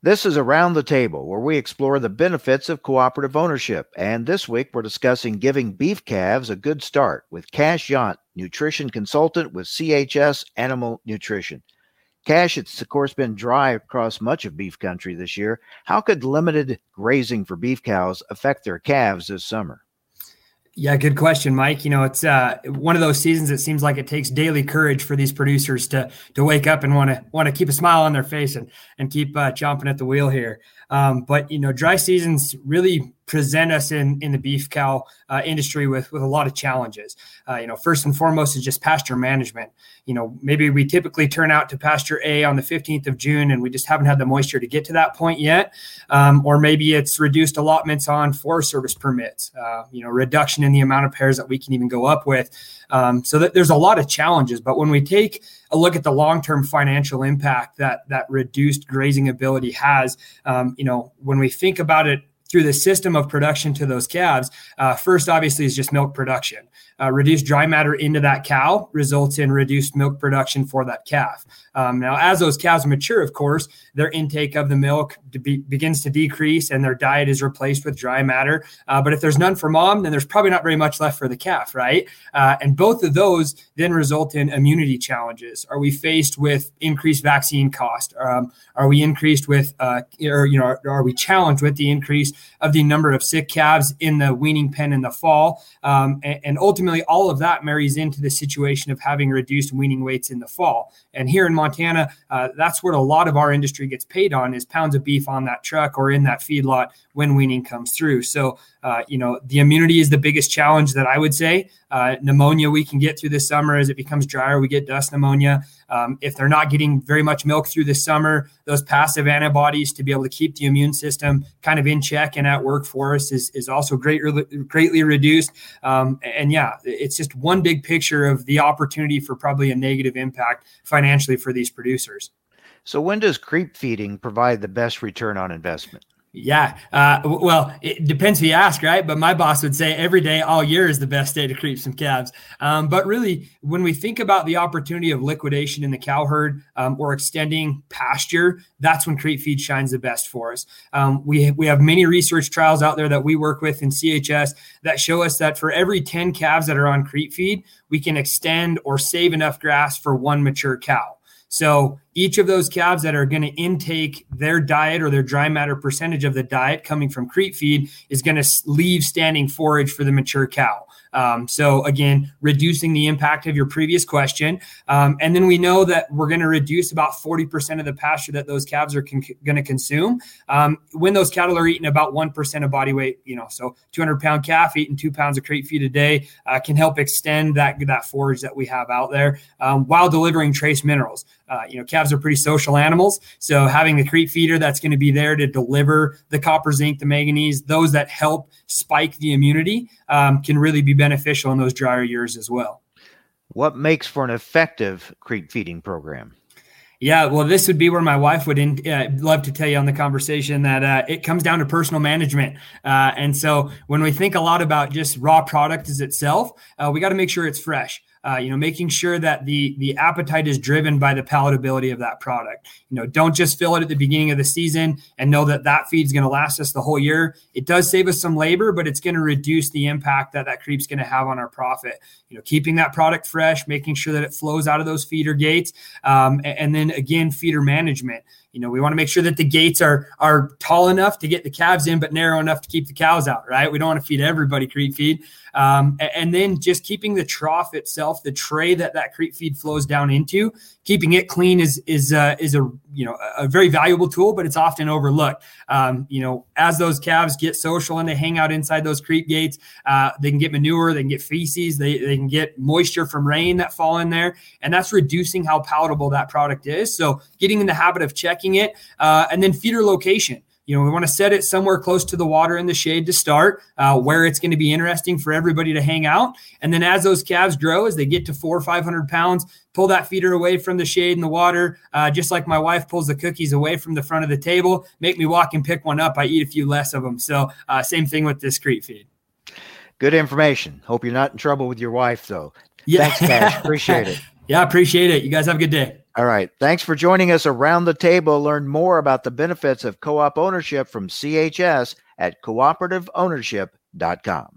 This is Around the Table, where we explore the benefits of cooperative ownership. And this week, we're discussing giving beef calves a good start with Cash Yount, nutrition consultant with CHS Animal Nutrition. Cash, it's of course been dry across much of beef country this year. How could limited grazing for beef cows affect their calves this summer? Yeah, good question, Mike. You know, it's uh, one of those seasons. It seems like it takes daily courage for these producers to to wake up and want to want to keep a smile on their face and and keep uh, chomping at the wheel here. Um, but you know, dry seasons really present us in in the beef cow uh, industry with with a lot of challenges. Uh, you know, first and foremost is just pasture management. You know, maybe we typically turn out to pasture A on the 15th of June, and we just haven't had the moisture to get to that point yet. Um, or maybe it's reduced allotments on Forest Service permits. Uh, you know, reduction in the amount of pairs that we can even go up with. Um, so that there's a lot of challenges. But when we take a look at the long-term financial impact that that reduced grazing ability has, um, you know, when we think about it through the system of production to those calves, uh, first obviously is just milk production uh, reduced dry matter into that cow results in reduced milk production for that calf. Um, now, as those calves mature, of course, their intake of the milk be, begins to decrease and their diet is replaced with dry matter. Uh, but if there's none for mom, then there's probably not very much left for the calf, right? Uh, and both of those then result in immunity challenges. Are we faced with increased vaccine cost? Um, are we increased with, uh, or you know, are we challenged with the increase of the number of sick calves in the weaning pen in the fall? Um, and, and ultimately all of that marries into the situation of having reduced weaning weights in the fall. And here in Montana, uh, that's what a lot of our industry gets paid on is pounds of beef on that truck or in that feedlot when weaning comes through. So, uh, you know, the immunity is the biggest challenge that I would say. Uh, pneumonia we can get through the summer as it becomes drier, we get dust pneumonia. Um, if they're not getting very much milk through the summer, those passive antibodies to be able to keep the immune system kind of in check and at work for us is, is also great, greatly reduced. Um, and yeah, it's just one big picture of the opportunity for probably a negative impact financially for these producers. So, when does creep feeding provide the best return on investment? Yeah. Uh, well, it depends who you ask, right? But my boss would say every day, all year is the best day to creep some calves. Um, but really, when we think about the opportunity of liquidation in the cow herd um, or extending pasture, that's when creep feed shines the best for us. Um, we, we have many research trials out there that we work with in CHS that show us that for every 10 calves that are on creep feed, we can extend or save enough grass for one mature cow. So each of those calves that are going to intake their diet or their dry matter percentage of the diet coming from creep feed is going to leave standing forage for the mature cow. Um, so again, reducing the impact of your previous question, um, and then we know that we're going to reduce about 40% of the pasture that those calves are con- going to consume um, when those cattle are eating about one percent of body weight. You know, so 200 pound calf eating two pounds of creep feed a day uh, can help extend that that forage that we have out there um, while delivering trace minerals. Uh, you know, calves are pretty social animals, so having the creep feeder that's going to be there to deliver the copper, zinc, the manganese, those that help spike the immunity, um, can really be beneficial in those drier years as well. What makes for an effective creep feeding program? Yeah, well, this would be where my wife would in, uh, love to tell you on the conversation that uh, it comes down to personal management. Uh, and so when we think a lot about just raw product as itself, uh, we got to make sure it's fresh uh, you know, making sure that the the appetite is driven by the palatability of that product. You know, don't just fill it at the beginning of the season and know that that feed is going to last us the whole year. It does save us some labor, but it's going to reduce the impact that that creep's going to have on our profit. You know, keeping that product fresh, making sure that it flows out of those feeder gates, um, and, and then again, feeder management. You know, we want to make sure that the gates are are tall enough to get the calves in, but narrow enough to keep the cows out. Right? We don't want to feed everybody creep feed, um, and then just keeping the trough itself, the tray that that creep feed flows down into, keeping it clean is is uh, is a you know a very valuable tool, but it's often overlooked. Um, you know, as those calves get social and they hang out inside those creep gates, uh, they can get manure, they can get feces, they they can get moisture from rain that fall in there, and that's reducing how palatable that product is. So, getting in the habit of checking it, uh, and then feeder location. You know, we want to set it somewhere close to the water in the shade to start, uh, where it's going to be interesting for everybody to hang out. And then as those calves grow, as they get to four or 500 pounds, pull that feeder away from the shade and the water, uh, just like my wife pulls the cookies away from the front of the table. Make me walk and pick one up. I eat a few less of them. So, uh, same thing with this creep feed. Good information. Hope you're not in trouble with your wife, though. Yeah. Thanks, Cash. Appreciate it. yeah, appreciate it. You guys have a good day. All right. Thanks for joining us around the table. Learn more about the benefits of co op ownership from CHS at cooperativeownership.com.